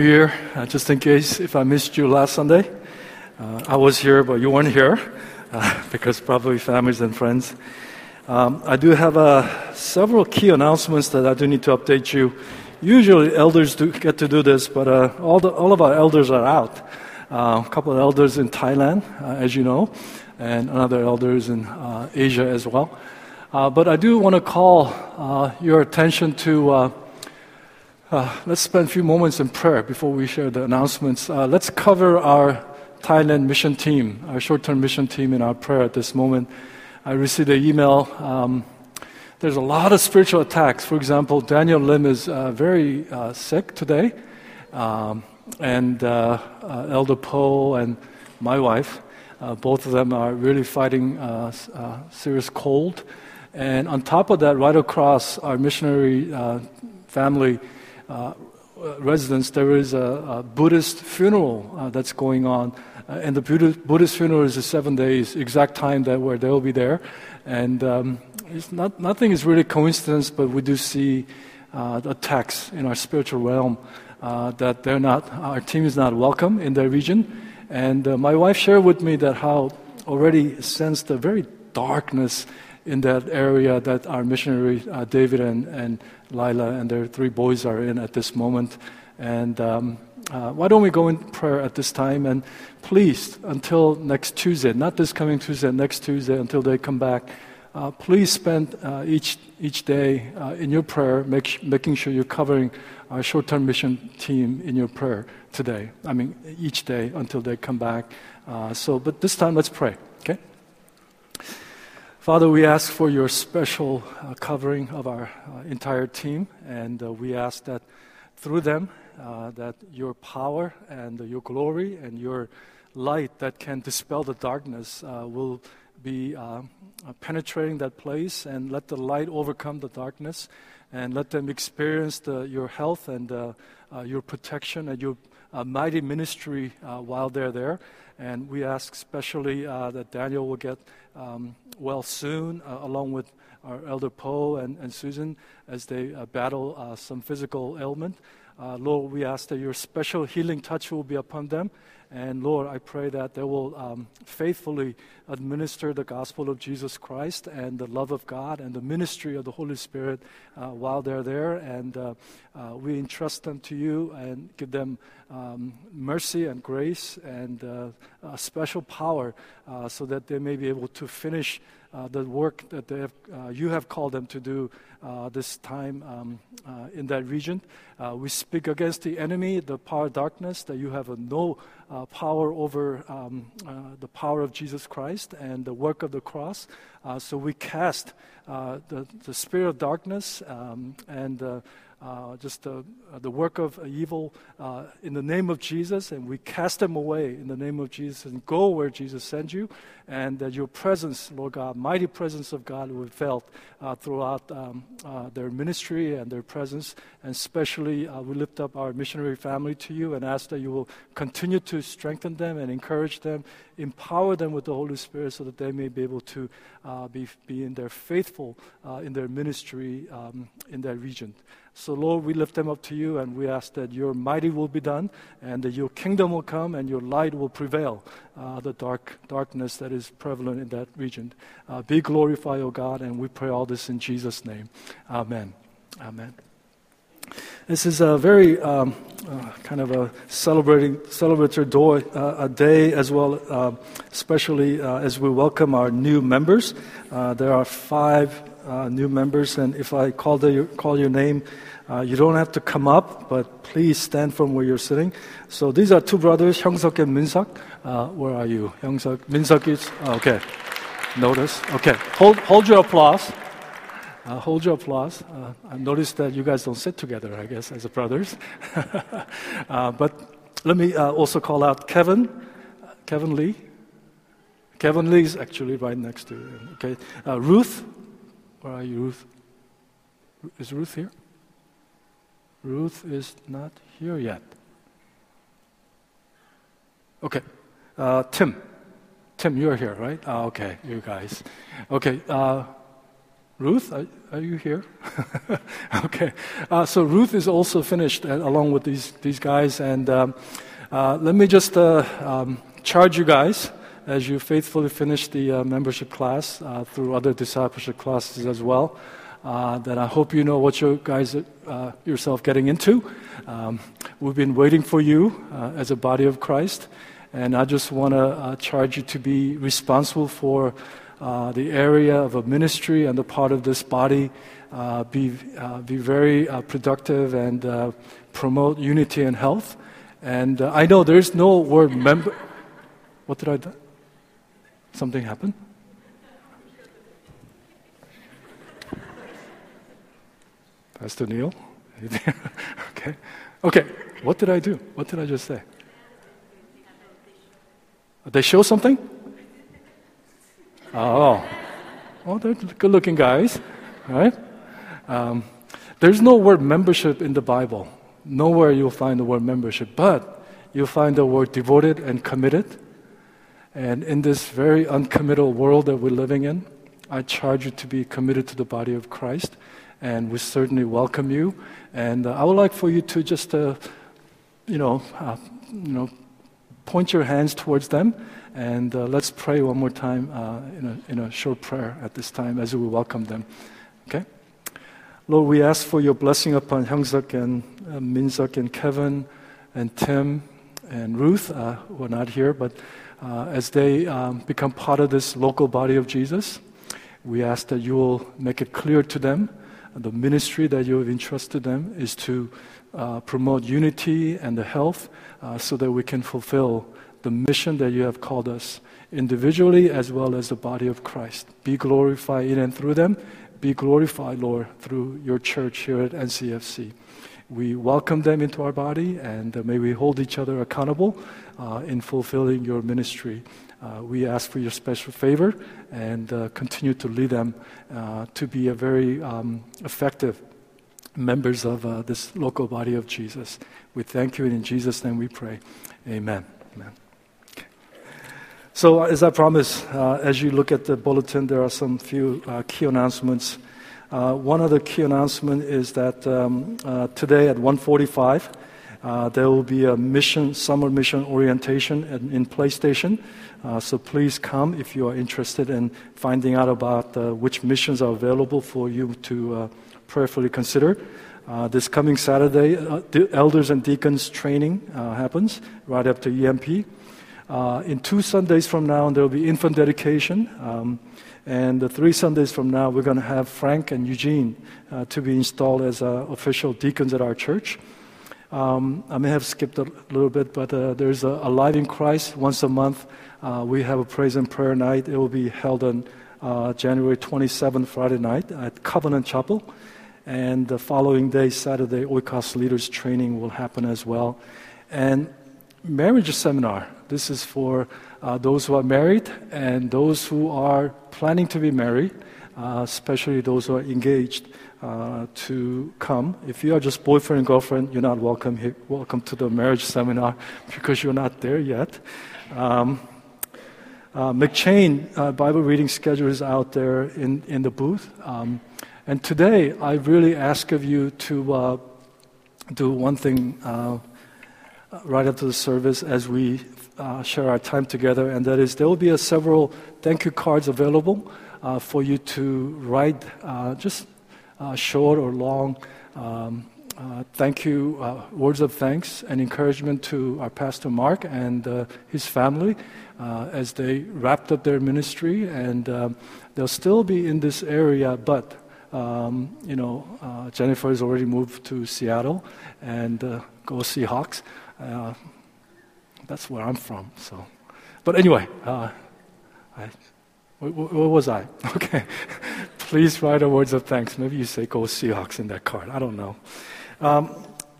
here, uh, just in case if I missed you last Sunday. Uh, I was here, but you weren't here uh, because probably families and friends. Um, I do have uh, several key announcements that I do need to update you. Usually, elders do get to do this, but uh, all, the, all of our elders are out. Uh, a couple of elders in Thailand, as you know, and another elders in Asia as well. but I do want to call your attention to uh, let's spend a few moments in prayer before we share the announcements. Uh, let's cover our Thailand mission team, our short term mission team, in our prayer at this moment. I received an email. Um, there's a lot of spiritual attacks. For example, Daniel Lim is uh, very uh, sick today, um, and uh, uh, Elder Poe and my wife, both of them are really fighting a serious cold. And on top of that, right across our missionary family, uh, residence, there is a, a Buddhist funeral uh, that's going on. Uh, and the Buddhist funeral is a seven days exact time that where they'll be there. And um, it's not, nothing is really coincidence, but we do see uh, attacks in our spiritual realm uh, that they're not, our team is not welcome in their region. And uh, my wife shared with me that how already sensed a very darkness in that area that our missionary David and, and Lila and their three boys are in at this moment. And um, uh, why don't we go in prayer at this time? And please, until next Tuesday, not this coming Tuesday, next Tuesday, until they come back, uh, please spend uh, each, each day uh, in your prayer, make, making sure you're covering our short term mission team in your prayer today. I mean, each day until they come back. Uh, so, but this time, let's pray? Father, we ask for your special uh, covering of our uh, entire team, and uh, we ask that through them, uh, that your power and your glory and your light that can dispel the darkness uh, will be uh, penetrating that place, and let the light overcome the darkness, and let them experience the, your health and your protection and your mighty ministry while they're there. And we ask especially that Daniel will get um, well soon, uh, along with our elder Poe and, and Susan, as they uh, battle uh, some physical ailment. Uh, Lord, we ask that your special healing touch will be upon them. And Lord, I pray that they will um, faithfully administer the gospel of Jesus Christ and the love of God and the ministry of the Holy Spirit uh, while they're there. And uh, uh, we entrust them to you and give them um, mercy and grace and uh, a special power uh, so that they may be able to finish the work that have, you have called them to do this time um, in that region. we speak against the enemy, the power of darkness, that you have no uh, power over um, uh, the power of Jesus Christ and the work of the cross. Uh, so we cast uh, the, the spirit of darkness um, and uh, uh, just the, uh, the work of evil uh, in the name of Jesus, and we cast them away in the name of Jesus and go where Jesus sends you, and that your presence, Lord God, mighty presence of God will be felt uh, throughout um, uh, their ministry and their presence. And especially, uh, we lift up our missionary family to you and ask that you will continue to strengthen them and encourage them, empower them with the Holy Spirit so that they may be able to be, be in their faithful in their ministry um, in that region. So, Lord, we lift them up to you and we ask that your mighty will be done and that your kingdom will come and your light will prevail uh, the dark darkness that is prevalent in that region. Uh, be glorified, O God, and we pray all this in Jesus' name. Amen. Amen. This is a very um, uh, kind of a celebrating celebratory do- uh, a day as well, uh, especially uh, as we welcome our new members. there are five new members, and if I call, the, call your name, uh, you don't have to come up, but please stand from where you're sitting. So these are two brothers, Hyungsuk and Minseok. Uh, where are you? Hyungsuk, Minseok is, okay. Notice, okay. Hold, hold your applause. Uh, hold your applause. Uh, I noticed that you guys don't sit together, I guess, as brothers. Uh, but let me uh, also call out Kevin, Kevin Lee. Kevin Lee is actually right next to you. Okay. Ruth, where are you, Ruth? Is Ruth here? Ruth is not here yet. Okay. Uh, Tim. Tim, you're here, right? Uh, okay, you guys. Okay. Uh, Ruth, are, are you here? okay. Uh, so Ruth is also finished uh, along with these, these guys. And um, uh, let me just uh, um, charge you guys as you faithfully finish the uh, membership class uh, through other discipleship classes as well. that I hope you know what you guys yourself getting into. Um, we've been waiting for you as a body of Christ, and I just want to charge you to be responsible for uh, the area of a ministry and the part of this body uh, be, uh, be very uh, productive and promote unity and health. And I know there's no word member. What did I do? Something happened? Pastor Neil? okay. Okay. What did I do? What did I just say? They show something? Oh, oh, they're good looking guys, right? Um, there's no word membership in the Bible. Nowhere you'll find the word membership, but you'll find the word devoted and committed. And in this very uncommittal world that we're living in, I charge you to be committed to the body of Christ. And we certainly welcome you. And uh, I would like for you to just, uh, you know, uh, you know, point your hands towards them and uh, let's pray one more time uh, in, a, in a short prayer at this time as we welcome them. Okay? Lord, we ask for your blessing upon Hyungsuk and uh, Minseok and Kevin and Tim and Ruth, uh, who are not here, but uh, as they um, become part of this local body of Jesus, we ask that you will make it clear to them the ministry that you have entrusted them is to uh, promote unity and the health uh, so that we can fulfill the mission that you have called us individually as well as the body of Christ. Be glorified in and through them. Be glorified, Lord, through your church here at NCFC. We welcome them into our body and uh, may we hold each other accountable uh, in fulfilling your ministry. Uh, we ask for your special favor and uh, continue to lead them uh, to be a very um, effective members of uh, this local body of Jesus. We thank you and in Jesus' name we pray. Amen. Amen. So, as I promised, uh, as you look at the bulletin, there are some few uh, key announcements. Uh, one of the key announcements is that um, uh, today at 1:45 uh, there will be a mission summer mission orientation in, in PlayStation. Uh, so please come if you are interested in finding out about which missions are available for you to prayerfully consider. this coming Saturday, the elders and deacons training happens right after EMP. Uh, in two Sundays from now, there will be infant dedication. Um, and the three Sundays from now, we're going to have Frank and Eugene uh, to be installed as uh, official deacons at our church. Um, I may have skipped a little bit, but uh, there's a, a, Live in Christ once a month. Uh, we have a praise and prayer night. It will be held on uh, January 27th, Friday night at Covenant Chapel. And the following day, Saturday, Oikos Leaders Training will happen as well. And marriage seminar this is for uh, those who are married and those who are planning to be married, uh, especially those who are engaged. Uh, to come. If you are just boyfriend and girlfriend, you're not welcome here, welcome to the marriage seminar because you're not there yet. Um, uh, M'Cheyne uh, Bible reading schedule is out there in, in the booth. Um, and today, I really ask of you to uh, do one thing right after the service as we uh, share our time together, and that is there will be several thank you cards available uh, for you to write uh, just uh, short or long um, uh, thank you uh, words of thanks and encouragement to our pastor Mark and his family as they wrapped up their ministry, and um, they'll still be in this area, but. Um, you know, Jennifer has already moved to Seattle and go Seahawks. Uh, that's where I'm from. So, but anyway, uh, I, where, where, was I? Okay, please write a words of thanks. Maybe you say "Go Seahawks" in that card. I don't know. Um,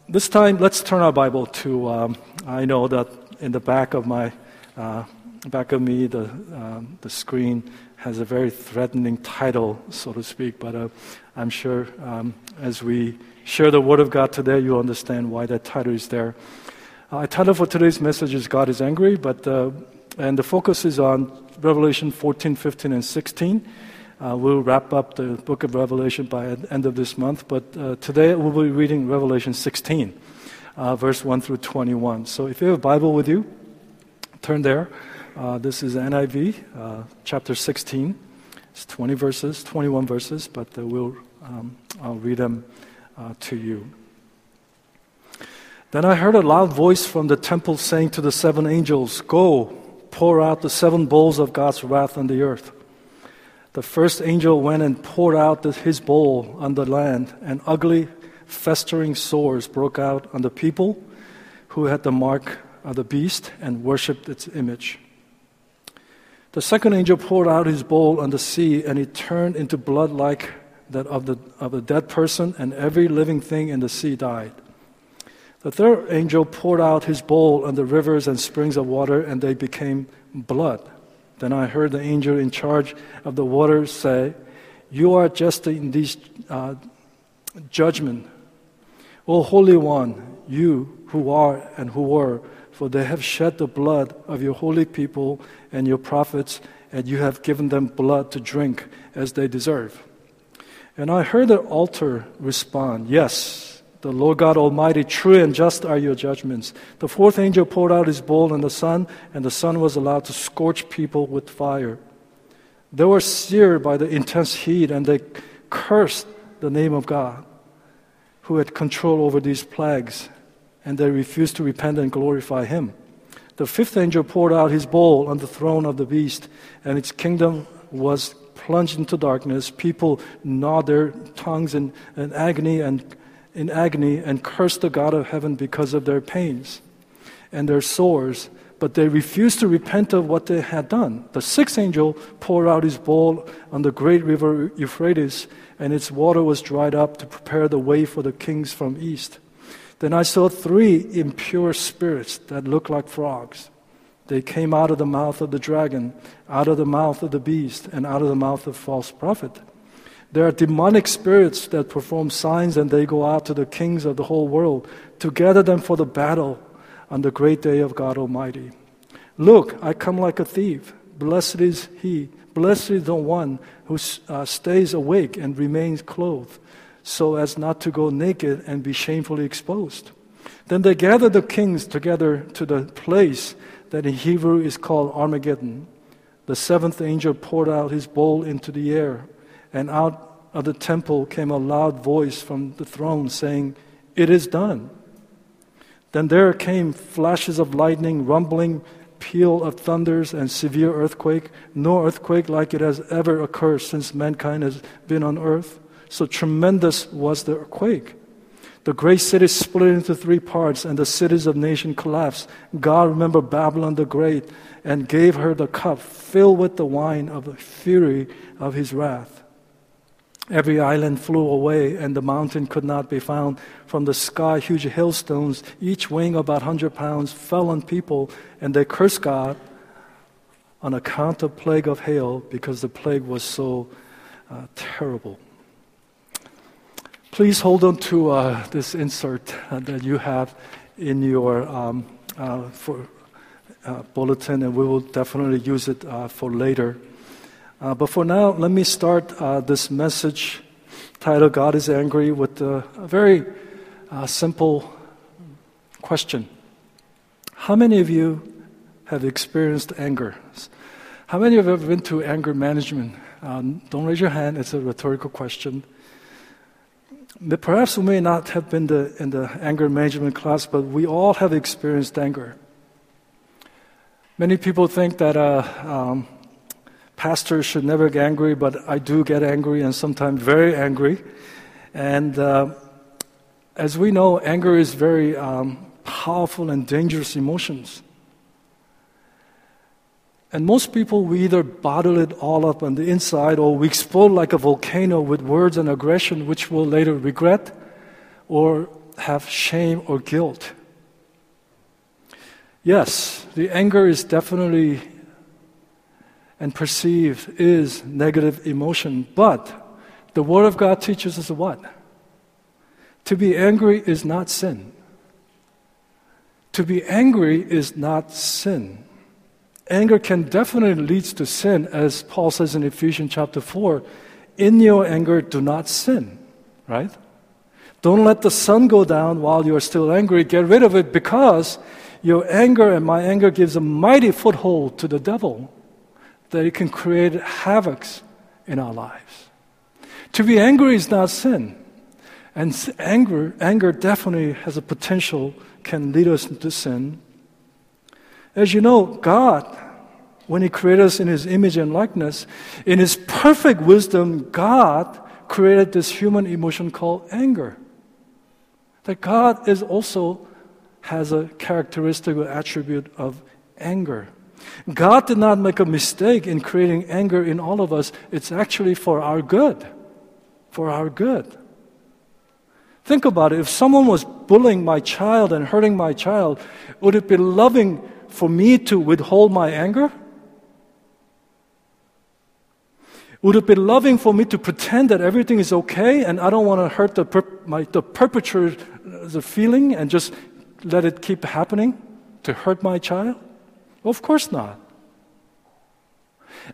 this time, let's turn our Bible to. Um, I know that in the back of my uh, back of me, the um, the screen has a very threatening title, so to speak. But uh, I'm sure um, as we share the Word of God today, you understand why that title is there. Uh, title for today's message is God is Angry, but, uh, and the focus is on Revelation 14, 15, and 16. Uh, we'll wrap up the book of Revelation by the end of this month, but uh, today we'll be reading Revelation 16, uh, verse 1 through 21. So if you have a Bible with you, turn there. Uh, this is NIV, uh, chapter 16. It's 20 verses, 21 verses, but we'll um, I'll read them to you. Then I heard a loud voice from the temple saying to the seven angels, Go, pour out the seven bowls of God's wrath on the earth. The first angel went and poured out his bowl on the land, and ugly, festering sores broke out on the people who had the mark of the beast and worshipped its image. The second angel poured out his bowl on the sea, and it turned into blood like that of, the, of a dead person, and every living thing in the sea died. The third angel poured out his bowl on the rivers and springs of water, and they became blood. Then I heard the angel in charge of the waters say, You are just in this uh, judgment. O Holy One, you who are and who were, for they have shed the blood of your holy people and your prophets, and you have given them blood to drink as they deserve. And I heard the altar respond, Yes, the Lord God Almighty, true and just are your judgments. The fourth angel poured out his bowl on the sun, and the sun was allowed to scorch people with fire. They were seared by the intense heat, and they cursed the name of God, who had control over these plagues, and they refused to repent and glorify him. The fifth angel poured out his bowl on the throne of the beast, and its kingdom was plunged into darkness. People gnawed their tongues in, in agony and in agony and cursed the God of heaven because of their pains and their sores, but they refused to repent of what they had done. The sixth angel poured out his bowl on the great river Euphrates, and its water was dried up to prepare the way for the kings from east. Then I saw three impure spirits that looked like frogs. They came out of the mouth of the dragon, out of the mouth of the beast, and out of the mouth of false prophet. There are demonic spirits that perform signs and they go out to the kings of the whole world to gather them for the battle on the great day of God Almighty. Look, I come like a thief. Blessed is he, blessed is the one who uh, stays awake and remains clothed, so as not to go naked and be shamefully exposed. Then they gathered the kings together to the place that in Hebrew is called Armageddon. The seventh angel poured out his bowl into the air and out of the temple came a loud voice from the throne saying, It is done. Then there came flashes of lightning, rumbling, peal of thunders, and severe earthquake. No earthquake like it has ever occurred since mankind has been on earth. So tremendous was the quake. The great city split into three parts, and the cities of nation collapsed. God remembered Babylon the Great and gave her the cup filled with the wine of the fury of his wrath. Every island flew away, and the mountain could not be found. From the sky, huge hailstones, each weighing about 100 pounds, fell on people, and they cursed God on account of plague of hail because the plague was so uh, terrible. Please hold on to uh, this insert uh, that you have in your um, uh, for, uh, bulletin, and we will definitely use it uh, for later. Uh, but for now, let me start uh, this message titled God is Angry with a, a very uh, simple question. How many of you have experienced anger? How many of you have been to anger management? Um, don't raise your hand, it's a rhetorical question. But perhaps we may not have been the, in the anger management class, but we all have experienced anger. Many people think that uh, um, pastors should never get angry, but I do get angry and sometimes very angry. And uh, as we know, anger is very um, powerful and dangerous emotions. And most people, we either bottle it all up on the inside or we explode like a volcano with words and aggression, which we'll later regret or have shame or guilt. Yes, the anger is definitely and perceived is negative emotion. But the Word of God teaches us what? To be angry is not sin. To be angry is not sin. anger can definitely lead to sin, as Paul says in Ephesians chapter 4 in your anger, do not sin, right? Don't let the sun go down while you are still angry. Get rid of it because your anger and my anger gives a mighty foothold to the devil that it can create havocs in our lives. To be angry is not sin. And anger, anger definitely has a potential, can lead us into sin. As you know, God, when He created us in His image and likeness, in His perfect wisdom, God created this human emotion called anger. That God is also has a characteristic or attribute of anger. God did not make a mistake in creating anger in all of us. It's actually for our good. For our good. Think about it. If someone was bullying my child and hurting my child, would it be loving for me to withhold my anger? Would it be loving for me to pretend that everything is okay and I don't want to hurt the, per- my, the perpetrator's feeling and just let it keep happening to hurt my child? Of course not.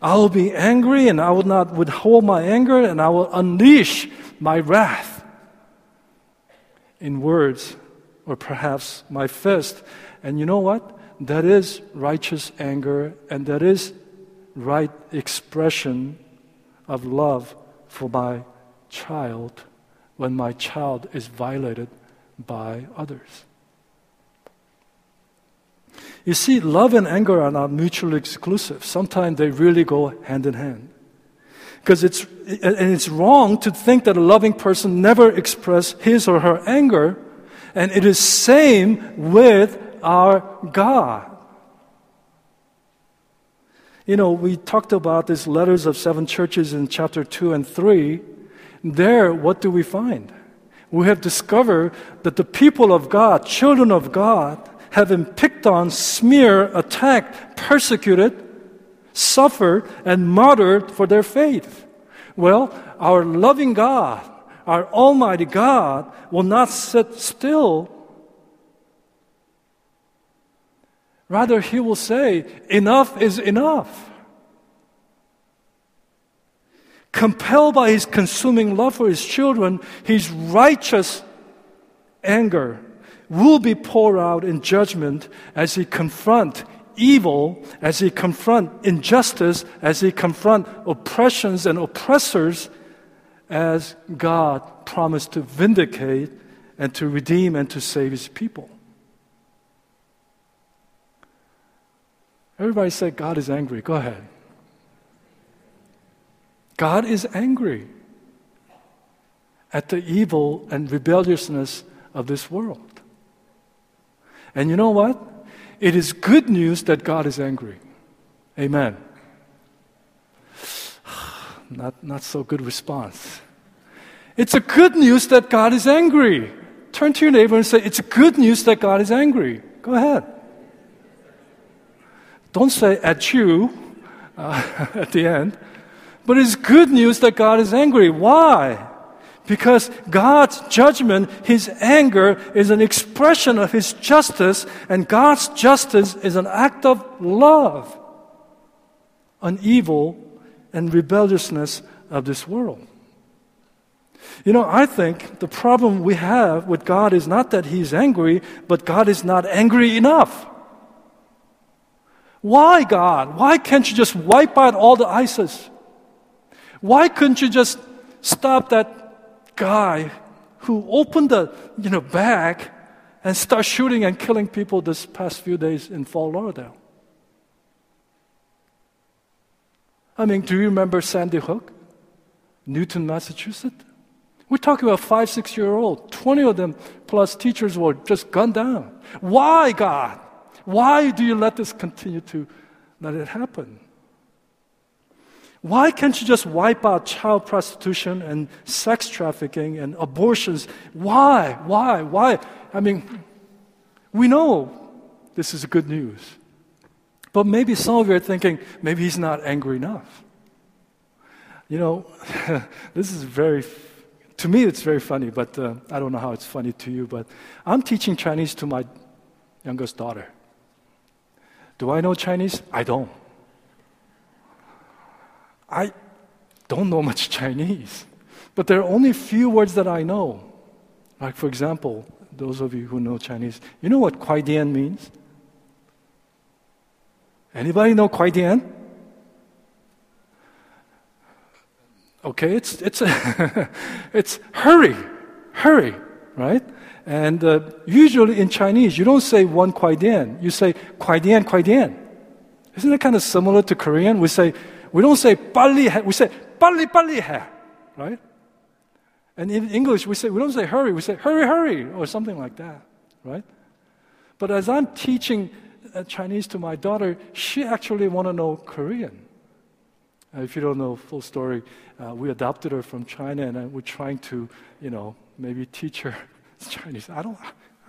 I will be angry and I will not withhold my anger and I will unleash my wrath in words or perhaps my fist. And you know what? That is righteous anger and that is right expression of love for my child when my child is violated by others. You see, love and anger are not mutually exclusive. Sometimes they really go hand in hand. Because it's, and it's wrong to think that a loving person never express his or her anger, and it is same with our God. You know, we talked about these letters of seven churches in chapter 2 and 3. There, what do we find? We have discovered that the people of God, children of God, have been picked on, smeared, attacked, persecuted, suffered, and martyred for their faith. Well, our loving God, our Almighty God, will not sit still. Rather, He will say, Enough is enough. Compelled by His consuming love for His children, His righteous anger will be poured out in judgment as he confront evil, as he confront injustice, as he confront oppressions and oppressors, as God promised to vindicate and to redeem and to save his people. Everybody say God is angry. Go ahead. God is angry at the evil and rebelliousness of this world. And you know what? It is good news that God is angry. Amen. Not, not so good response. It's a good news that God is angry. Turn to your neighbor and say, It's good news that God is angry. Go ahead. Don't say at you uh, at the end, but it's good news that God is angry. Why? Because God's judgment, His anger, is an expression of His justice, and God's justice is an act of love on evil and rebelliousness of this world. You know, I think the problem we have with God is not that He's angry, but God is not angry enough. Why, God? Why can't you just wipe out all the ISIS? Why couldn't you just stop that guy who opened the you know, bag and started shooting and killing people this past few days in Fort Lauderdale. I mean, do you remember Sandy Hook, Newton, Massachusetts? We're talking about five, six year old. 20 of them plus teachers were just gunned down. Why, God? Why do you let this continue to let it happen? Why can't you just wipe out child prostitution and sex trafficking and abortions? Why? Why? Why? I mean, we know this is good news. But maybe some of you are thinking, maybe he's not angry enough. You know, this is very, to me, it's very funny, but uh, I don't know how it's funny to you. But I'm teaching Chinese to my youngest daughter. Do I know Chinese? I don't. I don't know much Chinese. But there are only a few words that I know. Like, for example, those of you who know Chinese, you know what Kuai Dian means? Anybody know Kuai Dian? Okay, it's, it's, it's hurry, hurry, right? And uh, usually in Chinese, you don't say one Kuai Dian, you say Kuai Dian, Kuai Dian. Isn't that kind of similar to Korean? We say, we don't say 巴利 hai. We say 巴利巴利 hai, right? And in English, we say we don't say hurry. We say hurry hurry or something like that, right? But as I'm teaching uh, Chinese to my daughter, she actually want to know Korean. Uh, if you don't know full story, uh, we adopted her from China, and uh, we're trying to, you know, maybe teach her Chinese. I don't,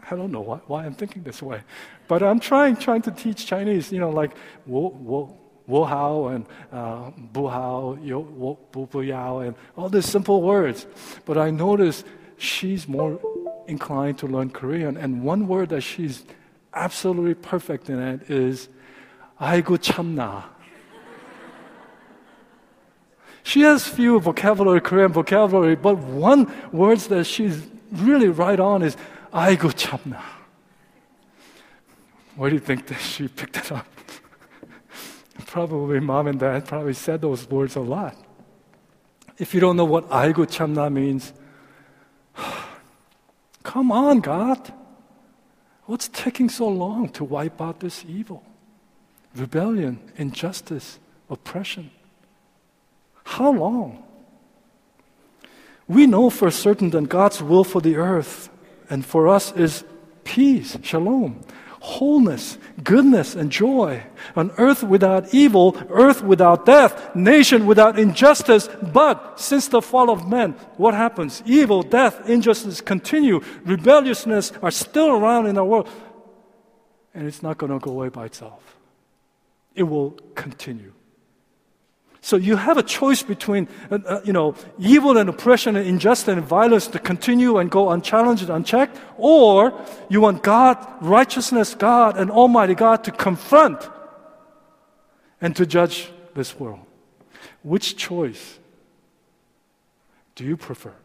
I don't know why, why I'm thinking this way, but I'm trying, trying to teach Chinese. You know, like wo wo wo hao and uh, bu hao, yo, wo, bu bu yao, and all these simple words. But I notice she's more inclined to learn Korean, and one word that she's absolutely perfect in it is 아이고 참나. She has few vocabulary, Korean vocabulary, but one word that she's really right on is 아이고 참나. Where do you think that she picked it up? probably mom and dad probably said those words a lot. If you don't know what 아이고 참나 means, come on, God. What's taking so long to wipe out this evil? Rebellion, injustice, oppression. How long? We know for certain that God's will for the earth and for us is peace, shalom, wholeness, goodness, and joy. An earth without evil, earth without death, nation without injustice. But since the fall of man, what happens? Evil, death, injustice continue. Rebelliousness are still around in our world. And it's not going to go away by itself. It will continue. So you have a choice between, uh, uh, you know, evil and oppression and injustice and violence to continue and go unchallenged, unchecked, or you want God, righteousness, God, and Almighty God to confront and to judge this world. Which choice do you prefer?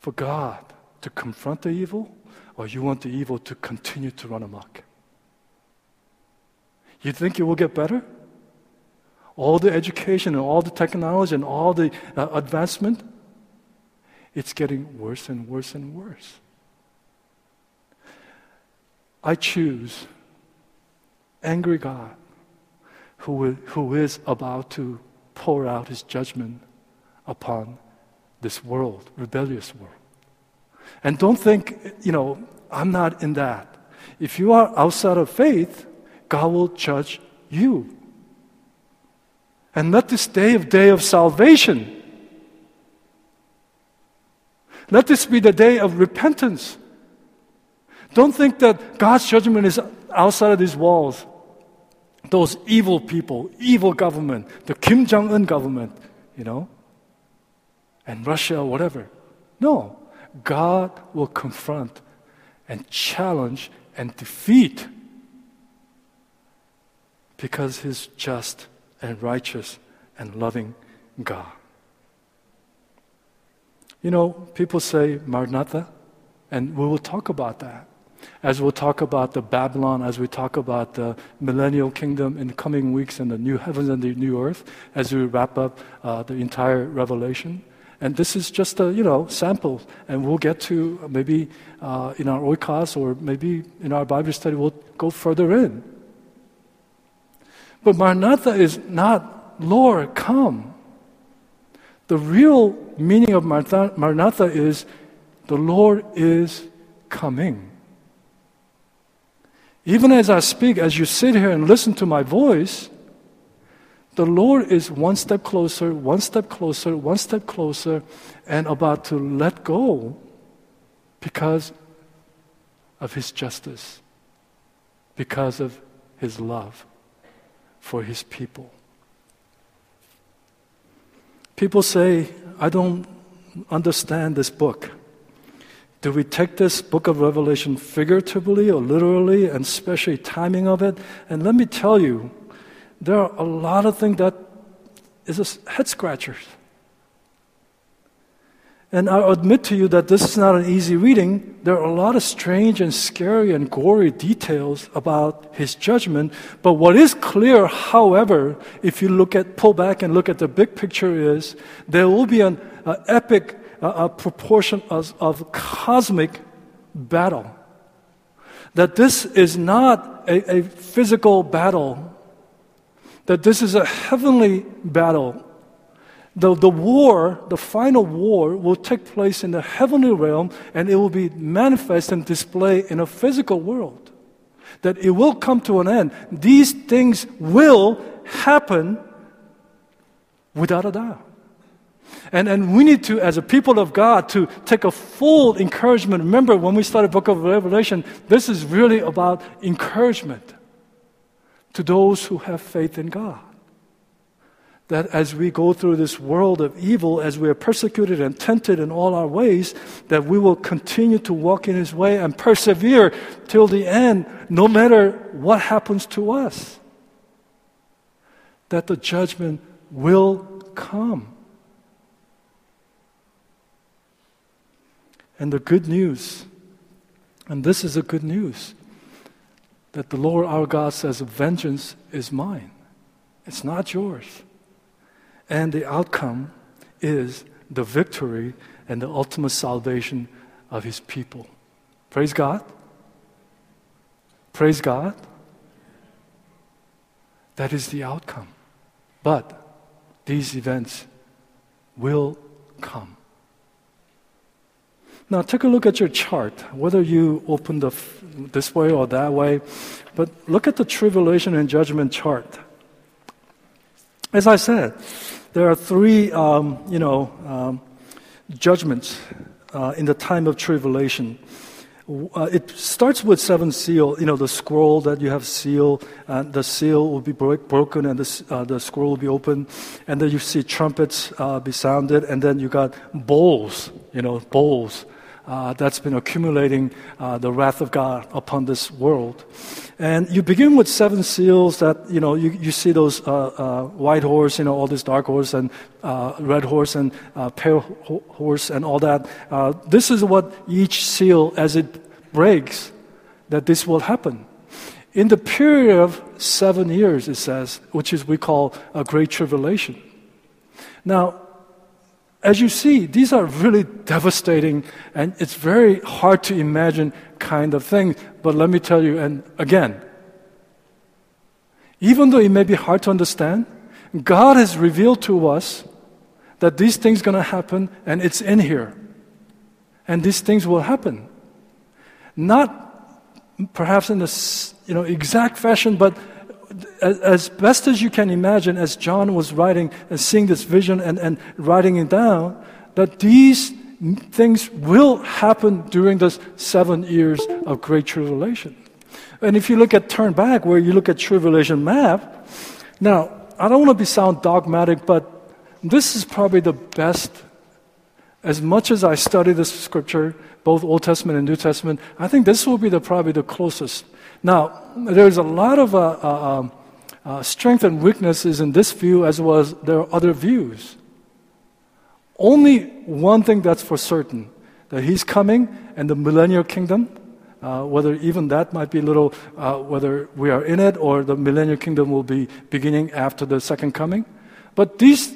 For God to confront the evil, or you want the evil to continue to run amok? You think it will get better? All the education and all the technology and all the uh, advancement, it's getting worse and worse and worse. I choose angry God who, who is about to pour out his judgment upon this world, rebellious world. And don't think, you know, I'm not in that. If you are outside of faith, God will judge you and let this day of day of salvation. Let this be the day of repentance. Don't think that God's judgment is outside of these walls. Those evil people, evil government, the Kim Jong un government, you know, and Russia, whatever. No, God will confront and challenge and defeat because He's just and righteous and loving God. You know, people say Maranatha, and we will talk about that. As we'll talk about the Babylon, as we talk about the millennial kingdom in the coming weeks and the new heavens and the new earth, as we wrap up uh, the entire Revelation. And this is just a, you know, sample. And we'll get to maybe uh, in our oikos or maybe in our Bible study, we'll go further in. But Maranatha is not, Lord, come. The real meaning of Maranatha is the Lord is coming. Even as I speak, as you sit here and listen to my voice, the Lord is one step closer, one step closer, one step closer, and about to let go because of His justice, because of His love for his people. People say, I don't understand this book. Do we take this book of Revelation figuratively or literally, and especially timing of it? And let me tell you, there are a lot of things that is a head scratchers. And I'll admit to you that this is not an easy reading. There are a lot of strange and scary and gory details about his judgment. But what is clear, however, if you look at, pull back and look at the big picture is there will be an epic a proportion of, of cosmic battle. That this is not a, a physical battle, that this is a heavenly battle the, the war, the final war, will take place in the heavenly realm and it will be manifest and displayed in a physical world. That it will come to an end. These things will happen without a doubt. And, and we need to, as a people of God, to take a full encouragement. Remember, when we started book of Revelation, this is really about encouragement to those who have faith in God that as we go through this world of evil, as we are persecuted and tempted in all our ways, that we will continue to walk in His way and persevere till the end, no matter what happens to us. That the judgment will come. And the good news, and this is the good news, that the Lord our God says, Vengeance is mine, it's not yours. And the outcome is the victory and the ultimate salvation of his people. Praise God. Praise God. That is the outcome. But these events will come. Now, take a look at your chart, whether you open the, this way or that way, but look at the tribulation and judgment chart. As I said, there are three, um, you know, um, judgments uh, in the time of tribulation. Uh, it starts with seven seal, you know, the scroll that you have seal, and the seal will be broken and the, uh, the scroll will be open. And then you see trumpets uh, be sounded, and then you got bowls, you know, bowls uh, that's been accumulating uh, the wrath of God upon this world. And you begin with seven seals that, you know, you, you see those uh, uh white horse, you know, all this dark horse and uh, red horse and uh, pale ho- horse and all that. this is what each seal, as it breaks, that this will happen. In the period of seven years, it says, which is we call a great tribulation. Now, as you see, these are really devastating and it's very hard to imagine kind of things. But let me tell you, and again, even though it may be hard to understand, God has revealed to us that these things are going to happen and it's in here. And these things will happen. Not perhaps in a you know, exact fashion, but as best as you can imagine, as John was writing and seeing this vision and, and writing it down, that these things will happen during the seven years of great tribulation. And if you look at turn back where you look at tribulation map, now I don't want to be sound dogmatic, but this is probably the best. As much as I study this scripture, both Old Testament and New Testament, I think this will be the probably the closest now, there's a lot of uh, uh, um, uh, strength and weaknesses in this view as well as there are other views. Only one thing that's for certain that he's coming and the millennial kingdom, uh, whether even that might be a little, uh, whether we are in it or the millennial kingdom will be beginning after the second coming. But this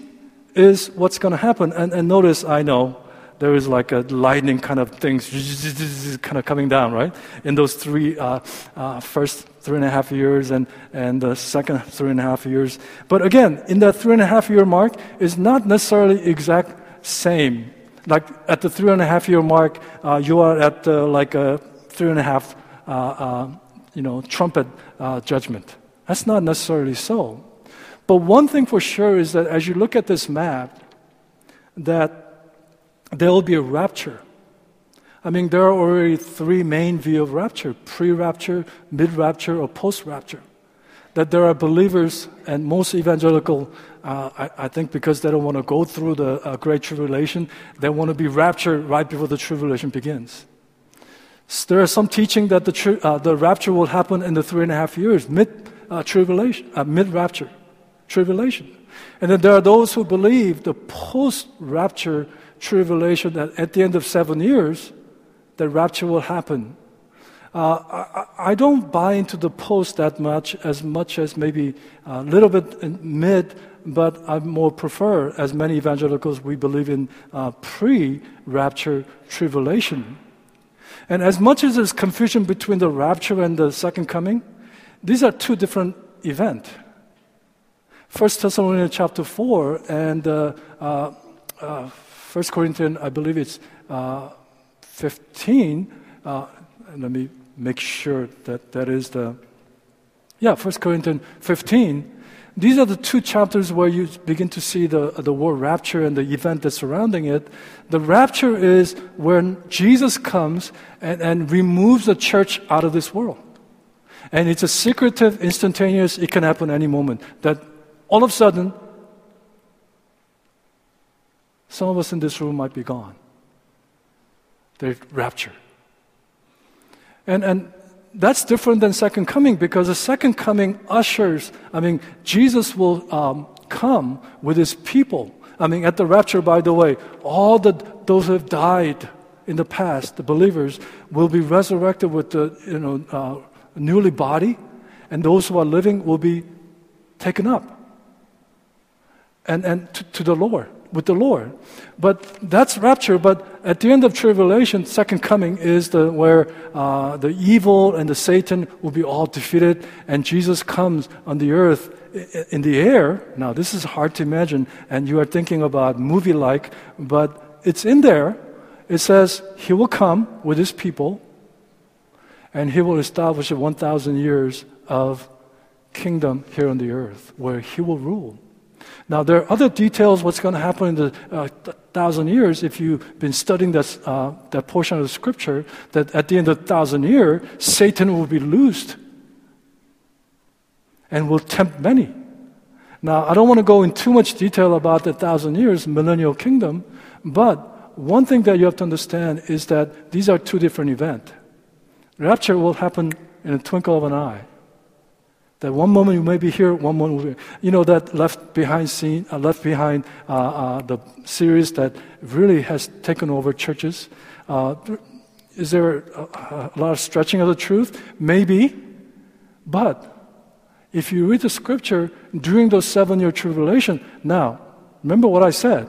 is what's going to happen. And, and notice, I know there is like a lightning kind of things kind of coming down, right? In those three uh, uh, first three and a half years and, and the second three and a half years. But again, in that three and a half year mark is not necessarily exact same. Like at the three and a half year mark, uh, you are at uh, like a three and a half, uh, uh, you know, trumpet judgment. That's not necessarily so. But one thing for sure is that as you look at this map, that there will be a rapture. I mean, there are already three main views of rapture pre rapture, mid rapture, or post rapture. That there are believers, and most evangelical, uh, I, I, think because they don't want to go through the uh, great tribulation, they want to be raptured right before the tribulation begins. There are some teaching that the, tri- uh, the rapture will happen in the three and a half years, mid uh, tribulation, uh, mid rapture, tribulation. And then there are those who believe the post rapture tribulation that at the end of seven years, the rapture will happen. Uh, I, I, don't buy into the post that much, as much as maybe a little bit mid, but I more prefer, as many evangelicals, we believe in uh, pre rapture tribulation. And as much as there's confusion between the rapture and the second coming, these are two different events. First Thessalonians chapter 4 and uh, uh, uh, First Corinthians, I believe it's uh, 15. Uh, let me make sure that that is the, yeah, First Corinthians 15. These are the two chapters where you begin to see the, the word rapture and the event that's surrounding it. The rapture is when Jesus comes and, and removes the church out of this world. And it's a secretive, instantaneous, it can happen any moment. That all of a sudden, some of us in this room might be gone. They're raptured. And, and that's different than second coming because the second coming ushers, I mean, Jesus will um, come with his people. I mean, at the rapture, by the way, all the, those who have died in the past, the believers, will be resurrected with the you know, uh, newly body, and those who are living will be taken up and, and to, to the Lord, with the Lord. But that's rapture. But at the end of tribulation, second coming is the where uh, the evil and the Satan will be all defeated, and Jesus comes on the earth in the air. Now, this is hard to imagine, and you are thinking about movie like, but it's in there. It says he will come with his people, and he will establish 1,000 years of kingdom here on the earth, where he will rule. Now, there are other details what's going to happen in the uh, thousand years if you've been studying this, uh, that portion of the scripture, that at the end of the thousand year, Satan will be loosed and will tempt many. Now, I don't want to go in too much detail about the thousand years, millennial kingdom, but one thing that you have to understand is that these are two different events. Rapture will happen in a twinkle of an eye. That one moment you may be here, one moment be, you know that left behind scene, uh, left behind uh, uh, the series that really has taken over churches. Uh, is there a, a, lot of stretching of the truth? Maybe, but if you read the scripture during those seven-year tribulation, now remember what I said.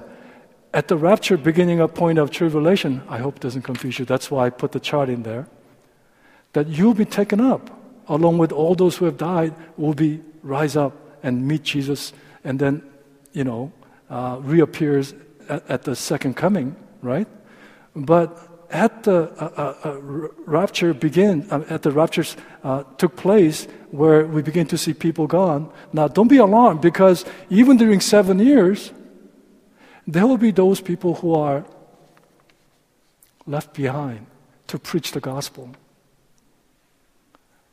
At the rapture, beginning of point of tribulation, I hope doesn't confuse you. That's why I put the chart in there. That you'll be taken up along with all those who have died, will be rise up and meet Jesus, and then, you know, uh, reappears at, at, the second coming, right? But at the uh, uh, uh rapture begin, uh, at the rapture uh, took place, where we begin to see people gone. Now, don't be alarmed because even during seven years, there will be those people who are left behind to preach the gospel.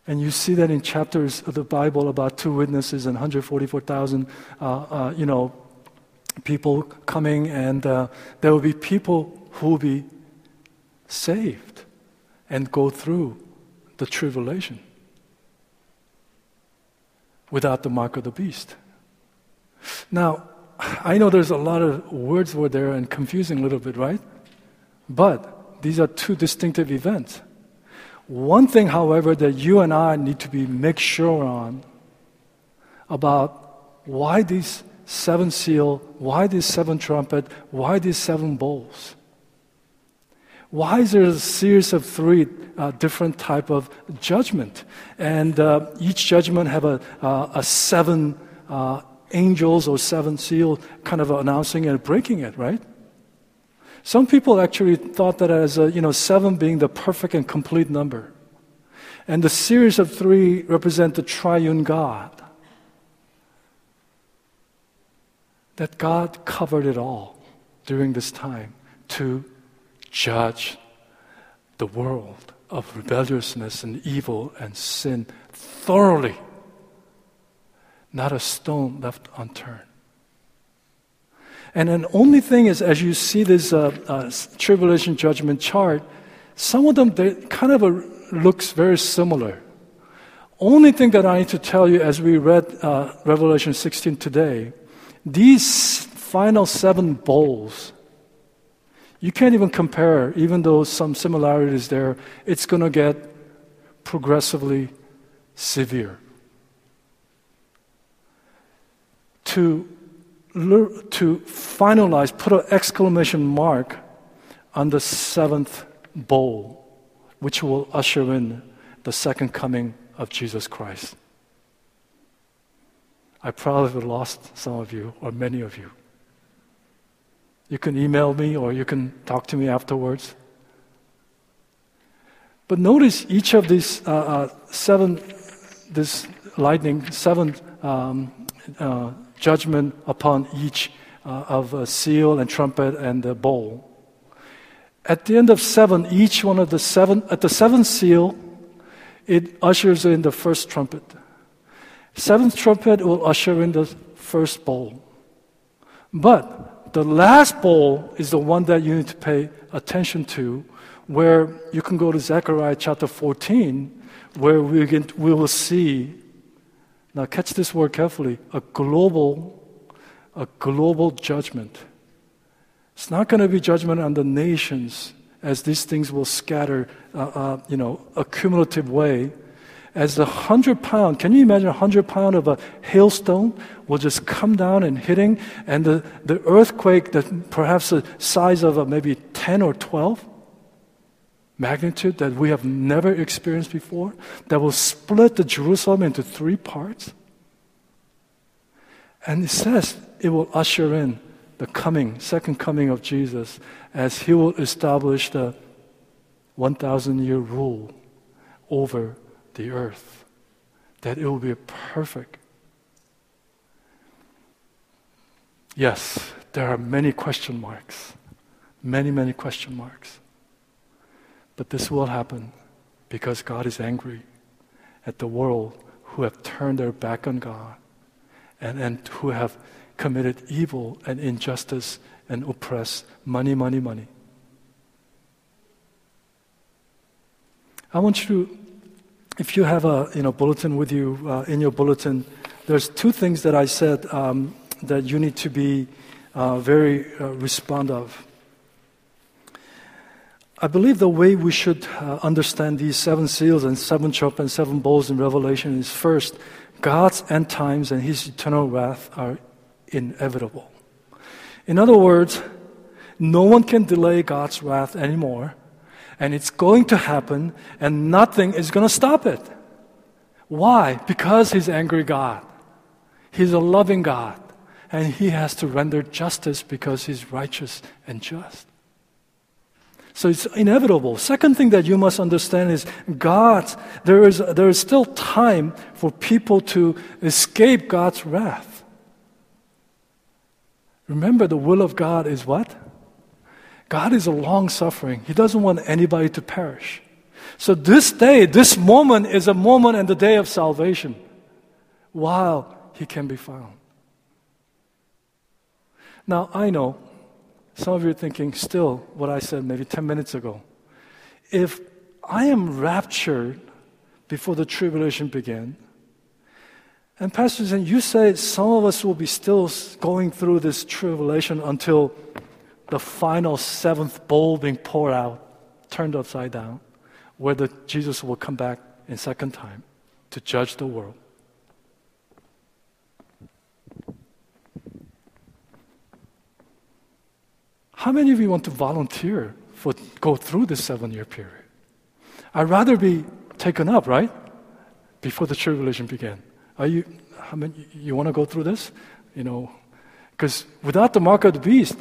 And you see that in chapters of the Bible about two witnesses and 144,000, uh, uh, you know, people coming, and uh, there will be people who will be saved and go through the tribulation without the mark of the beast. Now, I know there's a lot of words were there and confusing a little bit, right? But these are two distinctive events. One thing, however, that you and I need to be make sure on about why these seven seal, why these seven trumpet, why these seven bowls. Why is there a series of three uh, different type of judgment, and uh, each judgment have a, uh, a seven uh, angels or seven seal kind of announcing and breaking it, right? Some people actually thought that as a, you know, seven being the perfect and complete number. And the series of three represent the triune God. That God covered it all during this time to judge the world of rebelliousness and evil and sin thoroughly. Not a stone left unturned. And the only thing is, as you see this uh, uh, tribulation judgment chart, some of them, they kind of a, looks very similar. Only thing that I need to tell you as we read uh, Revelation 16 today, these final seven bowls, you can't even compare, even though some similarities there, it's going to get progressively severe. To, to finalize, put an exclamation mark on the seventh bowl, which will usher in the second coming of Jesus Christ. I probably lost some of you, or many of you. You can email me or you can talk to me afterwards. But notice each of these uh, uh, seven, this lightning, seven um, uh, judgment upon each uh, of a seal and trumpet and the bowl. At the end of seven, each one of the seven, at the seventh seal, it ushers in the first trumpet. Seventh trumpet will usher in the first bowl. But the last bowl is the one that you need to pay attention to, where you can go to Zechariah chapter 14, where we, we will see, now catch this word carefully, a global, a global judgment. It's not going to be judgment on the nations as these things will scatter, uh, uh, you know, a cumulative way. As the hundred pound, can you imagine a hundred pound of a hailstone will just come down and hitting, and the, the earthquake that perhaps the size of a maybe 10 or 12 magnitude that we have never experienced before, that will split the Jerusalem into three parts. And it says it will usher in the coming, second coming of Jesus, as he will establish the 1,000 year rule over the earth, that it will be perfect. Yes, there are many question marks, many, many question marks. But this will happen because God is angry at the world who have turned their back on God and, and who have committed evil and injustice and oppressed money, money, money. I want you to, if you have a you know, bulletin with you uh, in your bulletin, there's two things that I said um, that you need to be uh, very uh, respond of. I believe the way we should uh, understand these seven seals and seven trumpets and seven bowls in Revelation is first, God's end times and His eternal wrath are inevitable. In other words, no one can delay God's wrath anymore, and it's going to happen, and nothing is going to stop it. Why? Because He's angry God. He's a loving God, and He has to render justice because He's righteous and just. So it's inevitable. Second thing that you must understand is God, there is, there is still time for people to escape God's wrath. Remember, the will of God is what? God is a long suffering. He doesn't want anybody to perish. So this day, this moment is a moment and the day of salvation while he can be found. Now, I know some of you are thinking still what I said maybe 10 minutes ago. If I am raptured before the tribulation began, and Pastor Zen, you say some of us will be still going through this tribulation until the final seventh bowl being poured out, turned upside down, where the, Jesus will come back in second time to judge the world. How many of you want to volunteer for go through this seven year period? I'd rather be taken up, right? Before the tribulation began. Are you, I mean, you want to go through this? You know, because without the mark of the beast,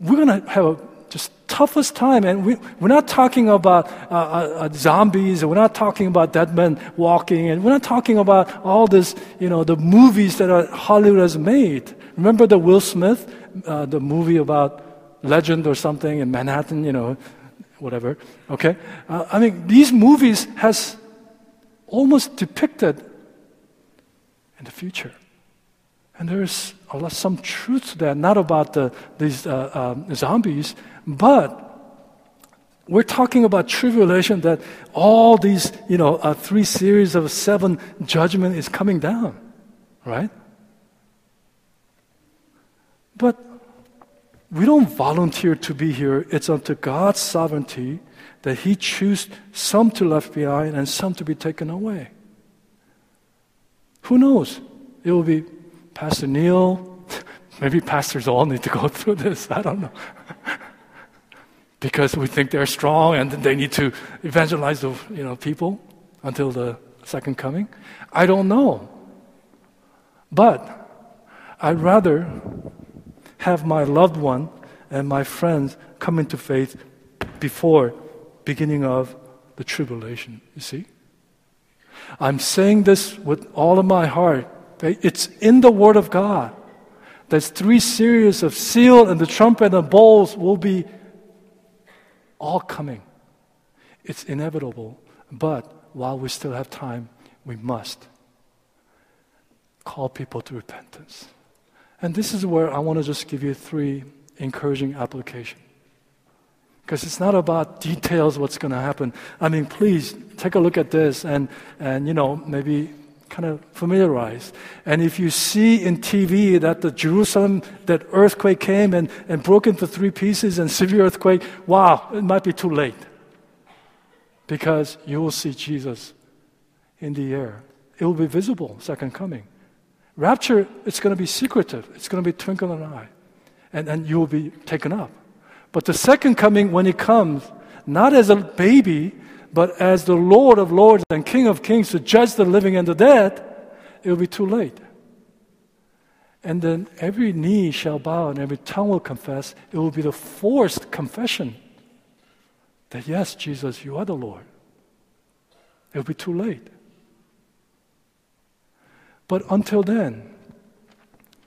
we're to have a just toughest time. And we, we're not talking about uh, uh, uh, zombies, we're not talking about dead men walking, and we're not talking about all this, you know, the movies that Hollywood has made. Remember the Will Smith, uh, the movie about legend or something in Manhattan, you know, whatever. Okay? Uh, I mean, these movies has almost depicted in the future. And there's a lot, some truth to that, not about the, these uh, um, zombies, but We're talking about tribulation that all these, you know, uh, three series of seven judgment is coming down, right? But we don't volunteer to be here. It's unto God's sovereignty that He chooses some to left behind and some to be taken away. Who knows? It will be Pastor Neil. Maybe pastors all need to go through this. I don't know. because we think they're strong and they need to evangelize the you know, people until the second coming. I don't know. But I'd rather have my loved one and my friends come into faith before beginning of the tribulation. You see? I'm saying this with all of my heart. It's in the Word of God. There's three series of seal and the trumpet and the bowls will be all coming. It's inevitable. But while we still have time, we must call people to repentance. And this is where I want to just give you three encouraging applications. Because it's not about details what's going to happen. I mean, please take a look at this and, and you know, maybe kind of familiarize. And if you see in TV that the Jerusalem, that earthquake came and, and broke into three pieces and severe earthquake, wow, it might be too late. Because you will see Jesus in the air. It will be visible, second coming. Rapture, it's going to be secretive. It's going to be twinkle in an eye. And, and you will be taken up. But the second coming, when He comes, not as a baby, but as the Lord of lords and King of kings to judge the living and the dead, it will be too late. And then every knee shall bow and every tongue will confess. It will be the forced confession that, yes, Jesus, you are the Lord. It will be too late. But until then,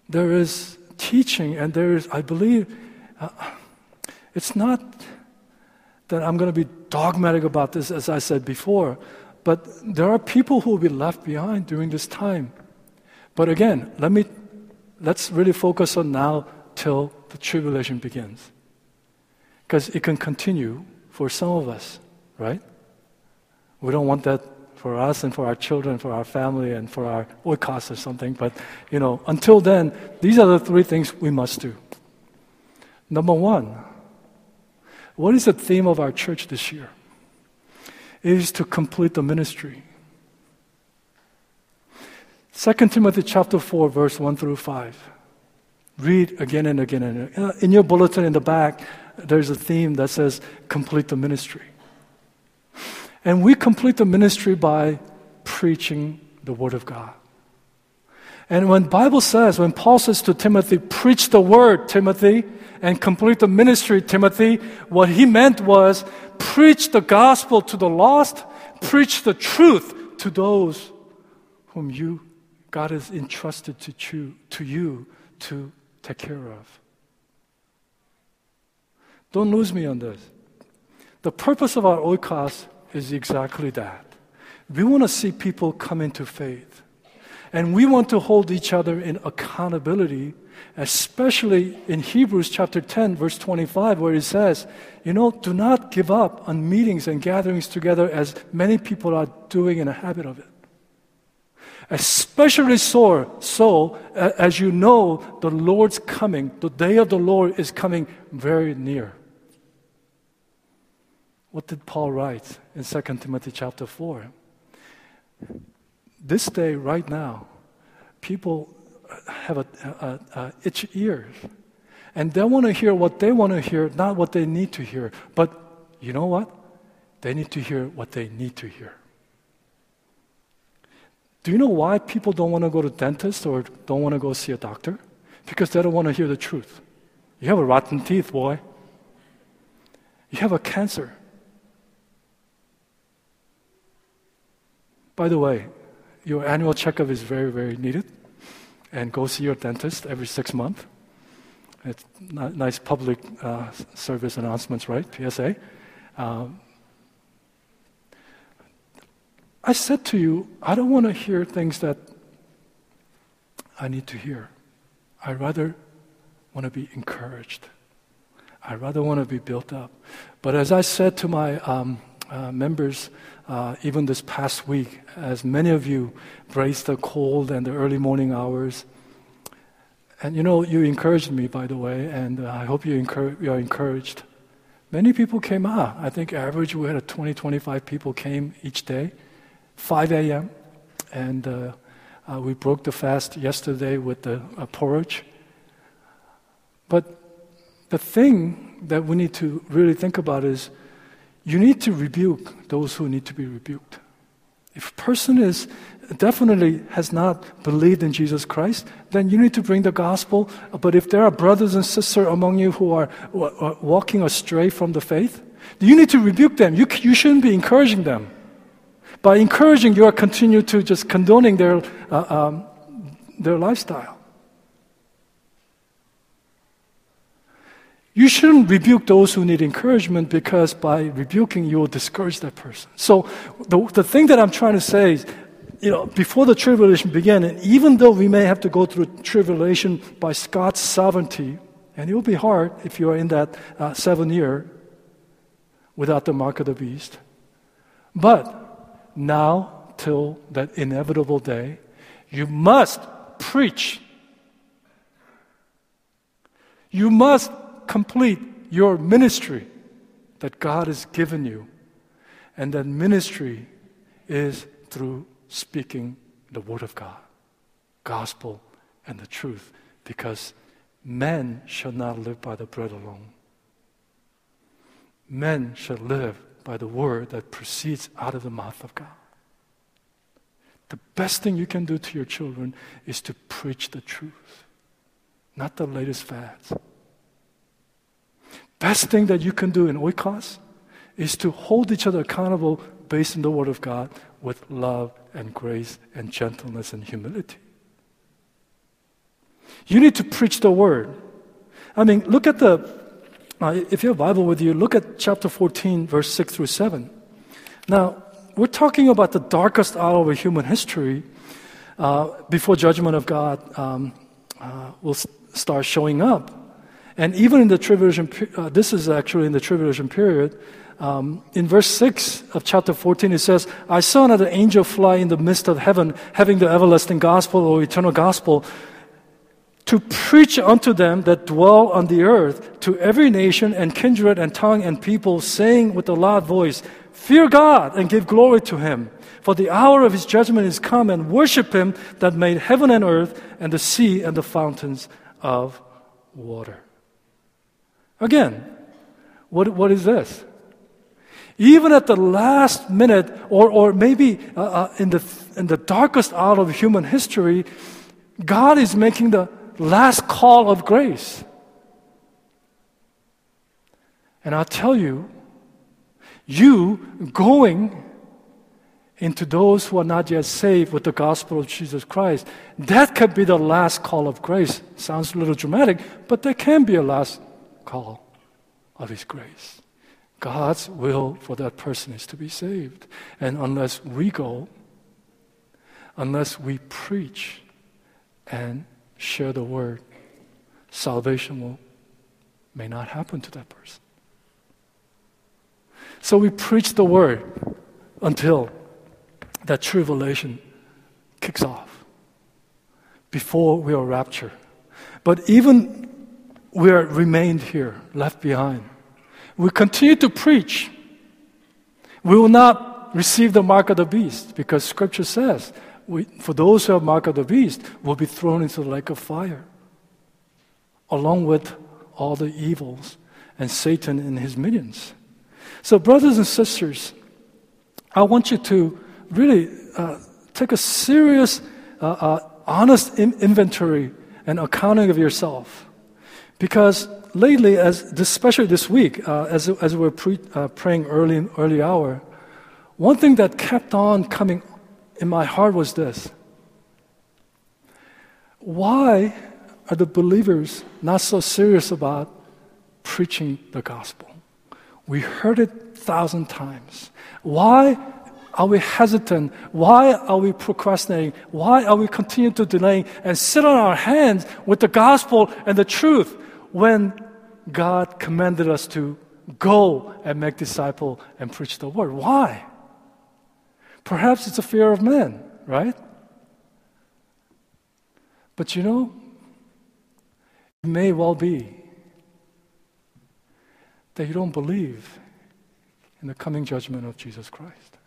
there is teaching, and there is, I believe, uh, it's not that I'm going to be dogmatic about this, as I said before, but there are people who will be left behind during this time. But again, let me let's really focus on now till the tribulation begins. Because it can continue for some of us, right? We don't want that for us and for our children, for our family, and for our oikos or something. But, you know, until then, these are the three things we must do. Number one, what is the theme of our church this year? It is to complete the ministry. 2 Timothy chapter 4, verse 1 through 5. Read again and again and again. In your bulletin in the back, there's a theme that says complete the ministry. And we complete the ministry by preaching the Word of God. And when Bible says, when Paul says to Timothy, preach the Word, Timothy, and complete the ministry, Timothy, what he meant was preach the gospel to the lost, preach the truth to those whom you, God has entrusted to, to you to take care of. Don't lose me on this. The purpose of our oikos is exactly that. We want to see people come into faith. And we want to hold each other in accountability, especially in Hebrews chapter 10, verse 25, where it says, You know, do not give up on meetings and gatherings together as many people are doing in a habit of it. Especially so, so as you know the Lord's coming, the day of the Lord is coming very near. What did Paul write in 2 Timothy chapter 4? This day, right now, people have a, a, a itch ears. And they want to hear what they want to hear, not what they need to hear. But you know what? They need to hear what they need to hear. Do you know why people don't want to go to dentist or don't want to go see a doctor? Because they don't want to hear the truth. You have a rotten teeth, boy. You have a cancer. By the way, your annual checkup is very, very needed. And go see your dentist every six months. It's nice public uh, service announcements, right? PSA. Um, I said to you, I don't want to hear things that I need to hear. I rather want to be encouraged. I rather want to be built up. But as I said to my um, uh, members, uh, even this past week, as many of you braced the cold and the early morning hours, and you know, you encouraged me, by the way, and uh, I hope you, you are encouraged. Many people came out. I think average we had a 20, 25 people came each day, 5 a.m. And uh, uh, we broke the fast yesterday with the uh, porridge. But the thing that we need to really think about is you need to rebuke those who need to be rebuked. If a person is definitely has not believed in Jesus Christ, then you need to bring the gospel. But if there are brothers and sisters among you who are, walking astray from the faith, you need to rebuke them. You, you shouldn't be encouraging them. By encouraging, you are continue to just condoning their, uh, um, their lifestyle. You shouldn't rebuke those who need encouragement because by rebuking, you will discourage that person. So, the, the thing that I'm trying to say is, you know, before the tribulation began, and even though we may have to go through tribulation by God's sovereignty, and it will be hard if you are in that uh, seven year without the mark of the beast. But now, till that inevitable day, you must preach. You must complete your ministry that God has given you. And that ministry is through speaking the Word of God, gospel, and the truth, because men shall not live by the bread alone. Men shall live by the word that proceeds out of the mouth of God. The best thing you can do to your children is to preach the truth, not the latest fads best thing that you can do in Oikos is to hold each other accountable based on the Word of God with love and grace and gentleness and humility. You need to preach the Word. I mean, look at the, uh, if you have Bible with you, look at chapter 14, verse 6 through 7. Now, we're talking about the darkest hour of human history uh, before judgment of God um, uh, will start showing up. And even in the tribulation, uh, this is actually in the tribulation period. Um, in verse 6 of chapter 14, it says, I saw another angel fly in the midst of heaven, having the everlasting gospel or eternal gospel, to preach unto them that dwell on the earth, to every nation and kindred and tongue and people, saying with a loud voice, Fear God and give glory to him. For the hour of his judgment is come, and worship him that made heaven and earth, and the sea and the fountains of water. Again, what, what is this? Even at the last minute, or, or maybe uh, uh, in, the, in the darkest hour of human history, God is making the last call of grace. And I'll tell you, you going into those who are not yet saved with the gospel of Jesus Christ, that could be the last call of grace. Sounds a little dramatic, but there can be a last call of His grace. God's will for that person is to be saved. And unless we go, unless we preach and share the word, salvation will, may not happen to that person. So we preach the word until that tribulation kicks off before we are raptured. But even we are remained here, left behind. We continue to preach. We will not receive the mark of the beast because Scripture says, we, for those who have mark of the beast, will be thrown into the lake of fire, along with all the evils and Satan and his minions. So, brothers and sisters, I want you to really uh, take a serious, uh, uh, honest in- inventory and accounting of yourself. Because lately, as especially this week, uh, as, as we were pre, uh, praying early, in early hour, one thing that kept on coming in my heart was this. Why are the believers not so serious about preaching the gospel? We heard it a thousand times. Why are we hesitant? Why are we procrastinating? Why are we continuing to delay and sit on our hands with the gospel and the truth when God commanded us to go and make disciple and preach the word. Why? Perhaps it's a fear of man, right? But you know, it may well be that you don't believe in the coming judgment of Jesus Christ.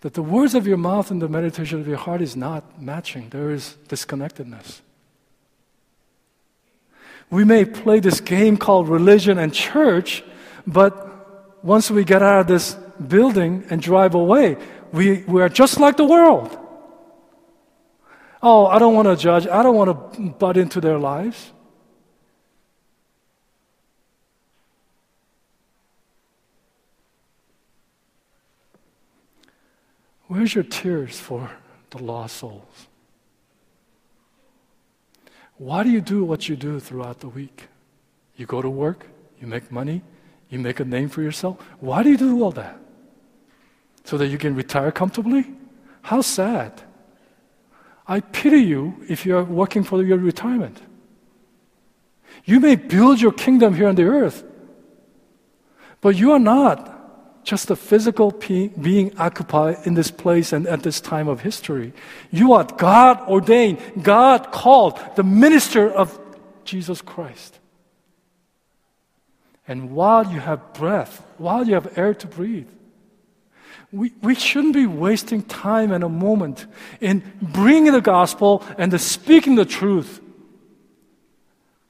That the words of your mouth and the meditation of your heart is not matching. There is disconnectedness. We may play this game called religion and church, but once we get out of this building and drive away, we, we are just like the world. Oh, I don't want to judge. I don't want to butt into their lives. Where's your tears for the lost souls? Why do you do what you do throughout the week? You go to work, you make money, you make a name for yourself. Why do you do all that? So that you can retire comfortably? How sad. I pity you if you're working for your retirement. You may build your kingdom here on the earth, but you are not just a physical being occupied in this place and at this time of history. You are God ordained, God called, the minister of Jesus Christ. And while you have breath, while you have air to breathe, we, we shouldn't be wasting time and a moment in bringing the gospel and the speaking the truth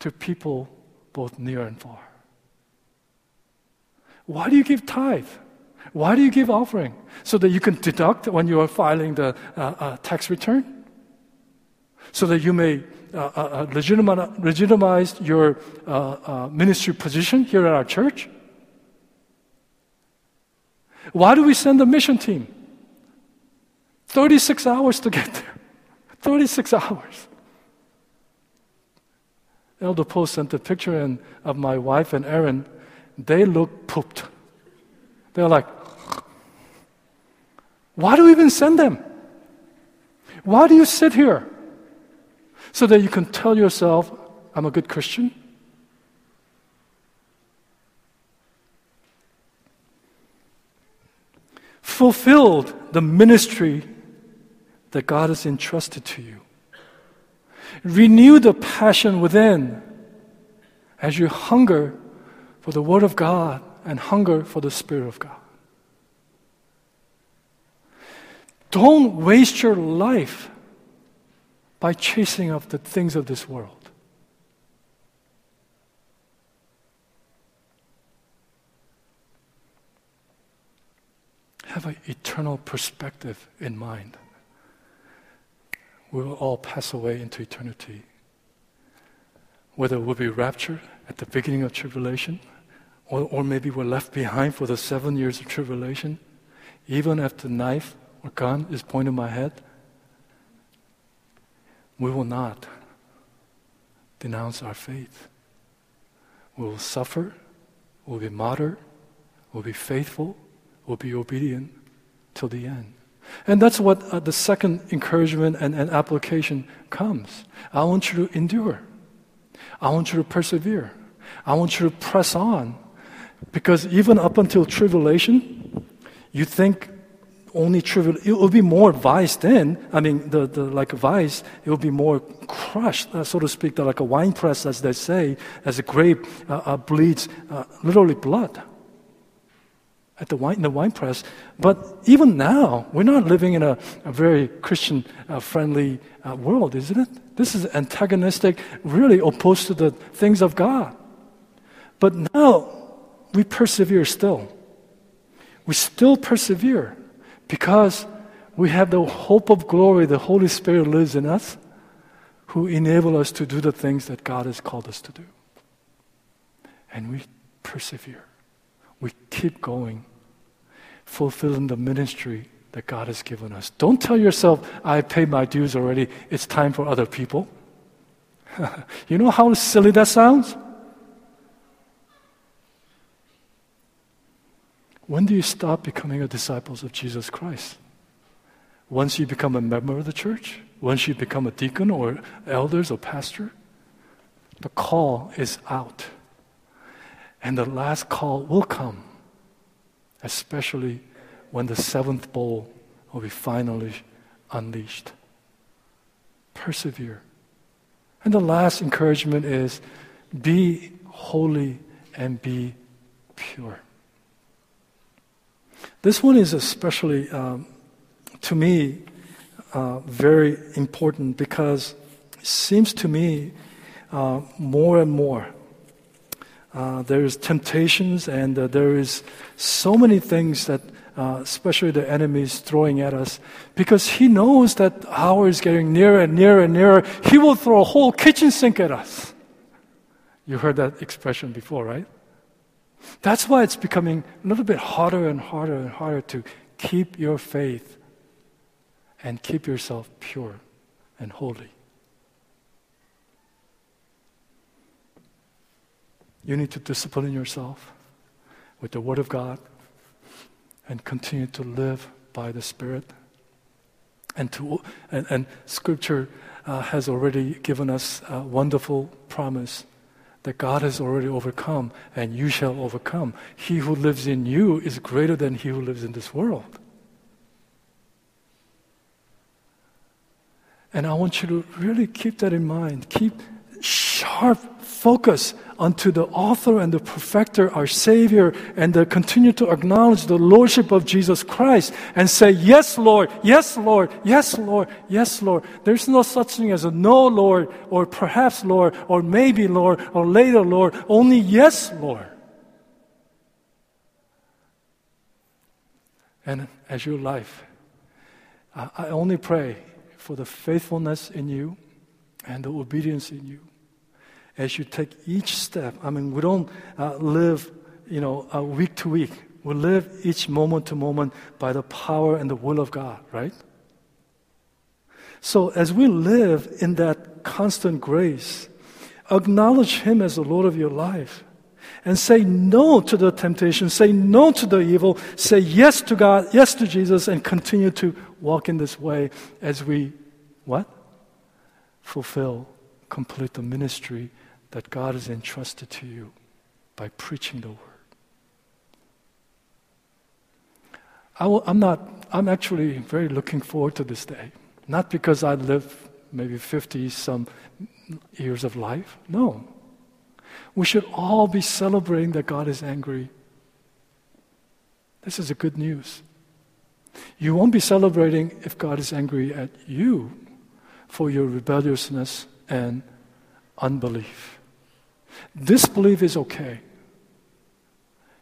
to people both near and far. Why do you give tithe? Why do you give offering? So that you can deduct when you are filing the uh, uh, tax return? So that you may uh, uh, uh legitimize, legitimize your uh, ministry position here at our church? Why do we send a mission team? 36 hours to get there. 36 hours. Elder Post sent a picture in, of my wife and Aaron. They look pooped. They're like, why do we even send them? Why do you sit here? So that you can tell yourself, I'm a good Christian? fulfilled the ministry that God has entrusted to you. Renew the passion within as you hunger for the Word of God and hunger for the Spirit of God. Don't waste your life by chasing after the things of this world. have an eternal perspective in mind. We will all pass away into eternity. Whether we'll be raptured at the beginning of tribulation, or, or maybe we're left behind for the seven years of tribulation, even after the knife or gun is pointed my head, we will not denounce our faith. We will suffer, we'll be martyred, we'll be faithful, we will be obedient till the end. And that's what uh, the second encouragement and, and application comes. I want you to endure. I want you to persevere. I want you to press on. Because even up until tribulation, you think only trivial, it will be more vice in. I mean, the, the like vice, it will be more crushed, uh, so to speak, like a wine press, as they say, as a grape uh, uh bleeds uh, literally blood at the wine, in the wine press. But even now, we're not living in a, a very Christian uh, friendly uh, world, isn't it? This is antagonistic, really opposed to the things of God. But now, we persevere still. We still persevere because we have the hope of glory. The Holy Spirit lives in us who enable us to do the things that God has called us to do. And we persevere we keep going, fulfilling the ministry that God has given us. Don't tell yourself, I paid my dues already, it's time for other people. you know how silly that sounds? When do you stop becoming a disciple of Jesus Christ? Once you become a member of the church? Once you become a deacon or elders or pastor? The call is out. And the last call will come, especially when the seventh bowl will be finally unleashed. Persevere. And the last encouragement is be holy and be pure. This one is especially, um, to me, uh, very important because it seems to me uh, more and more uh, there's temptations and uh, there is so many things that uh, especially the enemy is throwing at us because he knows that hour is getting nearer and nearer and nearer. He will throw a whole kitchen sink at us. You heard that expression before right that's why it's becoming a little bit harder and harder and harder to keep your faith and keep yourself pure and holy. You need to discipline yourself with the Word of God and continue to live by the Spirit. And, to, and, and Scripture uh, has already given us a wonderful promise that God has already overcome and you shall overcome. He who lives in you is greater than he who lives in this world. And I want you to really keep that in mind. Keep sharp focus onto the author and the perfecter, our Savior, and continue to acknowledge the Lordship of Jesus Christ and say, Yes, Lord, yes, Lord, yes, Lord, yes, Lord. There's no such thing as a no, Lord, or perhaps, Lord, or maybe, Lord, or later, Lord. Only yes, Lord. And as your life, I only pray for the faithfulness in you and the obedience in you. As you take each step, I mean, we don't uh, live, you know, uh, week to week. We live each moment to moment by the power and the will of God, right? So as we live in that constant grace, acknowledge Him as the Lord of your life and say no to the temptation, say no to the evil, say yes to God, yes to Jesus, and continue to walk in this way as we what? Fulfill, complete the ministry that God has entrusted to you by preaching the word. I am not, I'm actually very looking forward to this day. Not because I live maybe 50 some years of life. No. We should all be celebrating that God is angry. This is a good news. You won't be celebrating if God is angry at you for your rebelliousness and unbelief. Disbelief is okay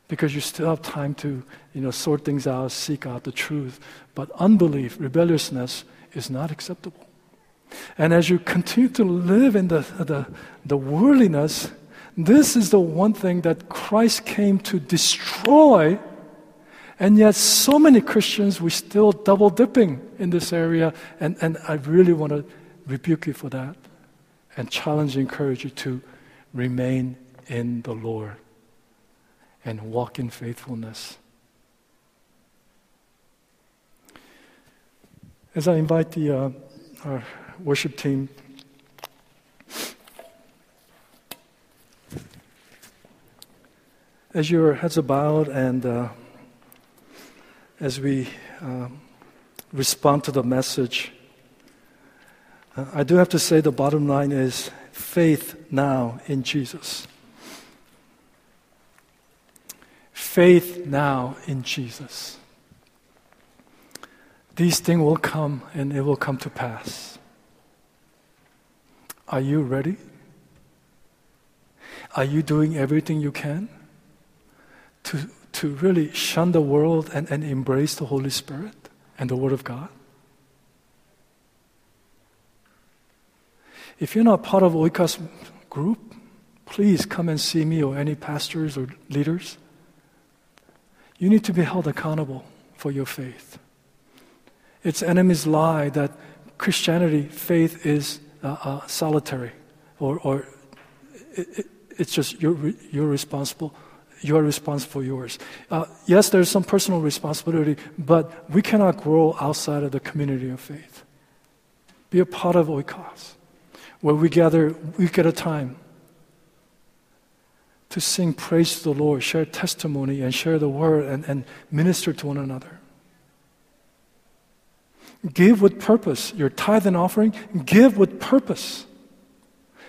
because you still have time to you know, sort things out, seek out the truth. But unbelief, rebelliousness, is not acceptable. And as you continue to live in the, the, the worldliness, this is the one thing that Christ came to destroy. And yet, so many Christians, we're still double dipping in this area. And, and I really want to rebuke you for that and challenge and encourage you to remain in the Lord and walk in faithfulness. As I invite the, uh, our worship team, as your heads are bowed and uh, as we uh, respond to the message, uh, I do have to say the bottom line is faith now in Jesus. Faith now in Jesus. These things will come and it will come to pass. Are you ready? Are you doing everything you can to, to really shun the world and, and embrace the Holy Spirit and the Word of God? If you're not part of Oikos group, please come and see me or any pastors or leaders. You need to be held accountable for your faith. Its enemies lie that Christianity, faith is uh, uh, solitary, or, or it, it, it's just you're, you're responsible. You are responsible for yours. Uh, yes, there's some personal responsibility, but we cannot grow outside of the community of faith. Be a part of Oikos where we gather week at a time to sing praise to the Lord, share testimony, and share the word and, and minister to one another. Give with purpose. Your tithe and offering, give with purpose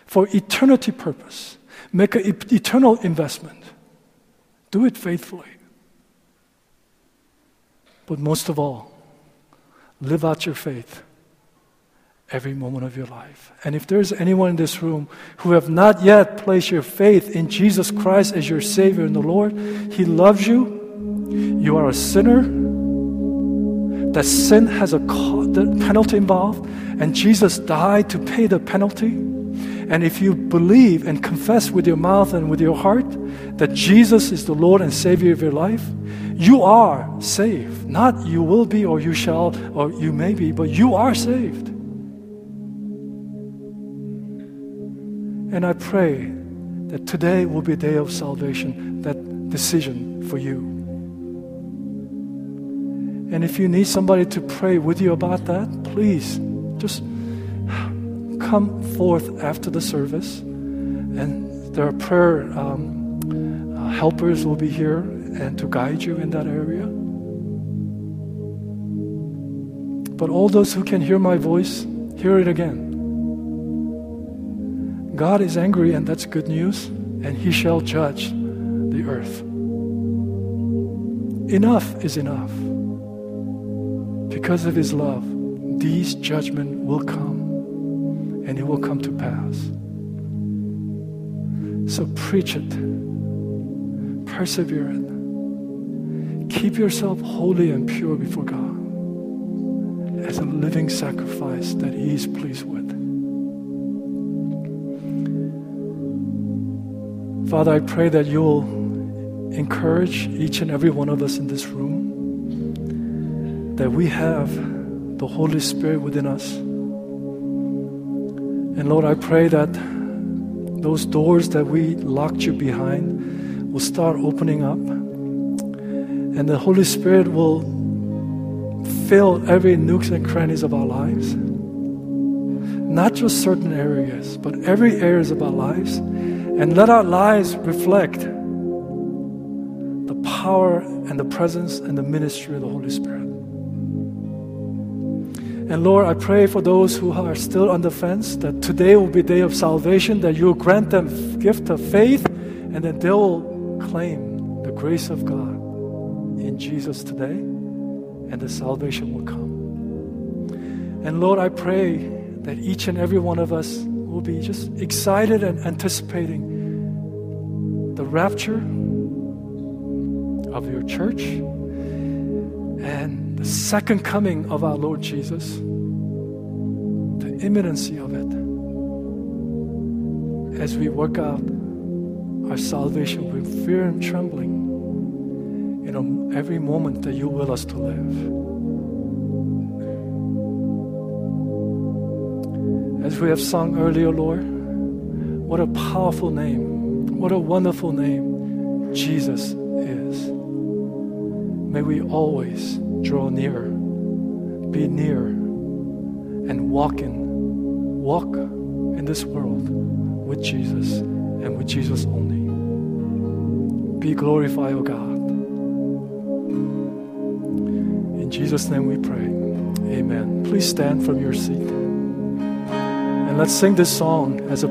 for eternity purpose. Make an eternal investment. Do it faithfully. But most of all, live out your faith every moment of your life. And if there's anyone in this room who have not yet placed your faith in Jesus Christ as your Savior and the Lord, He loves you. You are a sinner. That sin has a penalty involved, and Jesus died to pay the penalty. And if you believe and confess with your mouth and with your heart that Jesus is the Lord and Savior of your life, you are saved. Not you will be or you shall or you may be, but you are saved. And I pray that today will be a day of salvation, that decision for you. And if you need somebody to pray with you about that, please just come forth after the service. And there are prayer um, uh, helpers will be here and to guide you in that area. But all those who can hear my voice, hear it again. God is angry, and that's good news, and He shall judge the earth. Enough is enough. Because of His love, these judgment will come, and it will come to pass. So preach it, persevere it, keep yourself holy and pure before God as a living sacrifice that He is pleased with. Father, I pray that you'll encourage each and every one of us in this room that we have the Holy Spirit within us. And Lord, I pray that those doors that we locked you behind will start opening up. And the Holy Spirit will fill every nooks and crannies of our lives. Not just certain areas, but every areas of our lives and let our lives reflect the power and the presence and the ministry of the Holy Spirit. And Lord, I pray for those who are still on the fence that today will be a day of salvation, that you'll grant them gift of faith, and that they'll claim the grace of God in Jesus today, and the salvation will come. And Lord, I pray that each and every one of us will be just excited and anticipating the rapture of your church and the second coming of our Lord Jesus, the imminency of it, as we work out our salvation with fear and trembling in every moment that you will us to live. As we have sung earlier, Lord, what a powerful name, what a wonderful name Jesus is. May we always draw near, be near, and walk in, walk in this world with Jesus and with Jesus only. Be glorified, O God. In Jesus' name we pray. Amen. Please stand from your seat. And let's sing this song as a